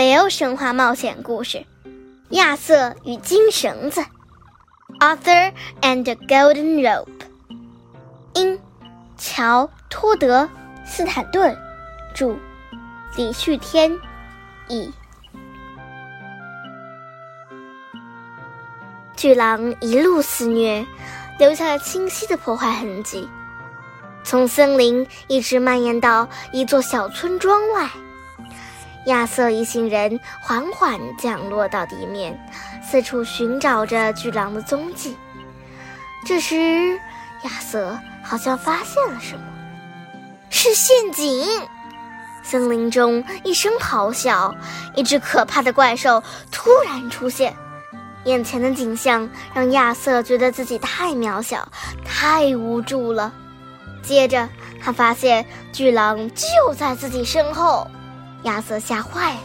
北欧神话冒险故事《亚瑟与金绳子》（Arthur and the Golden Rope），英，乔·托德·斯坦顿，著，李旭天，译。巨狼一路肆虐，留下了清晰的破坏痕迹，从森林一直蔓延到一座小村庄外。亚瑟一行人缓缓降落到地面，四处寻找着巨狼的踪迹。这时，亚瑟好像发现了什么，是陷阱！森林中一声咆哮，一只可怕的怪兽突然出现。眼前的景象让亚瑟觉得自己太渺小、太无助了。接着，他发现巨狼就在自己身后，亚瑟吓坏了，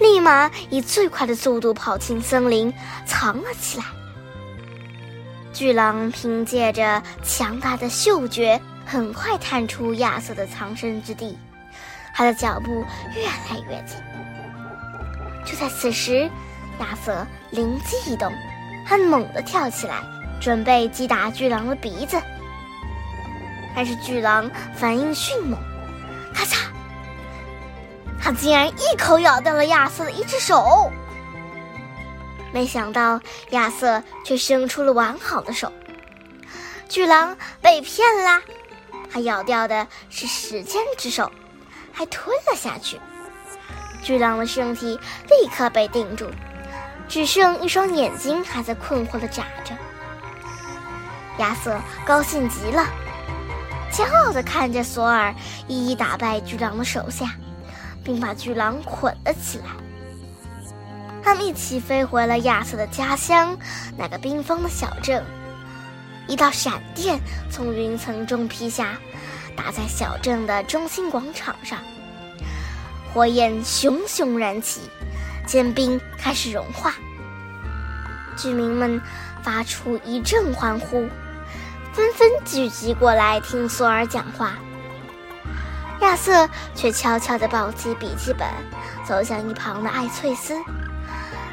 立马以最快的速度跑进森林，藏了起来。巨狼凭借着强大的嗅觉，很快探出亚瑟的藏身之地，他的脚步越来越近。就在此时，亚瑟灵机一动，他猛地跳起来，准备击打巨狼的鼻子。但是巨狼反应迅猛，咔嚓，他竟然一口咬掉了亚瑟的一只手。没想到亚瑟却伸出了完好的手，巨狼被骗啦！他咬掉的是时间之手，还吞了下去。巨狼的身体立刻被定住。只剩一双眼睛还在困惑的眨着。亚瑟高兴极了，骄傲的看着索尔一一打败巨狼的手下，并把巨狼捆了起来。他们一起飞回了亚瑟的家乡，那个冰封的小镇。一道闪电从云层中劈下，打在小镇的中心广场上，火焰熊熊燃起。坚冰开始融化，居民们发出一阵欢呼，纷纷聚集过来听索尔讲话。亚瑟却悄悄地抱起笔记本，走向一旁的艾翠丝。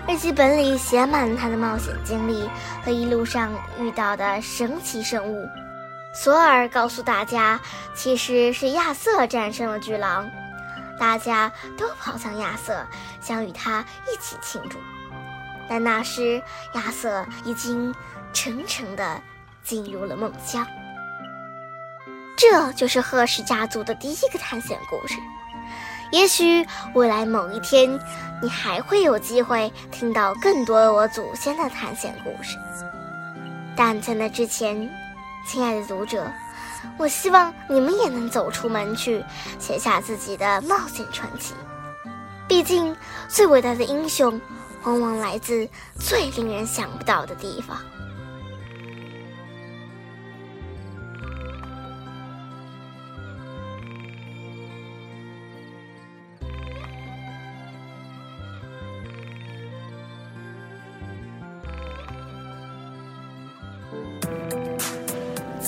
日记本里写满他的冒险经历和一路上遇到的神奇生物。索尔告诉大家，其实是亚瑟战胜了巨狼。大家都跑向亚瑟，想与他一起庆祝，但那时亚瑟已经沉沉地进入了梦乡。这就是赫氏家族的第一个探险故事。也许未来某一天，你还会有机会听到更多我祖先的探险故事。但在那之前，亲爱的读者。我希望你们也能走出门去，写下自己的冒险传奇。毕竟，最伟大的英雄，往往来自最令人想不到的地方。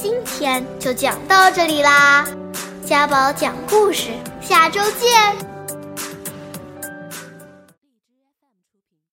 今天就讲到这里啦，家宝讲故事，下周见。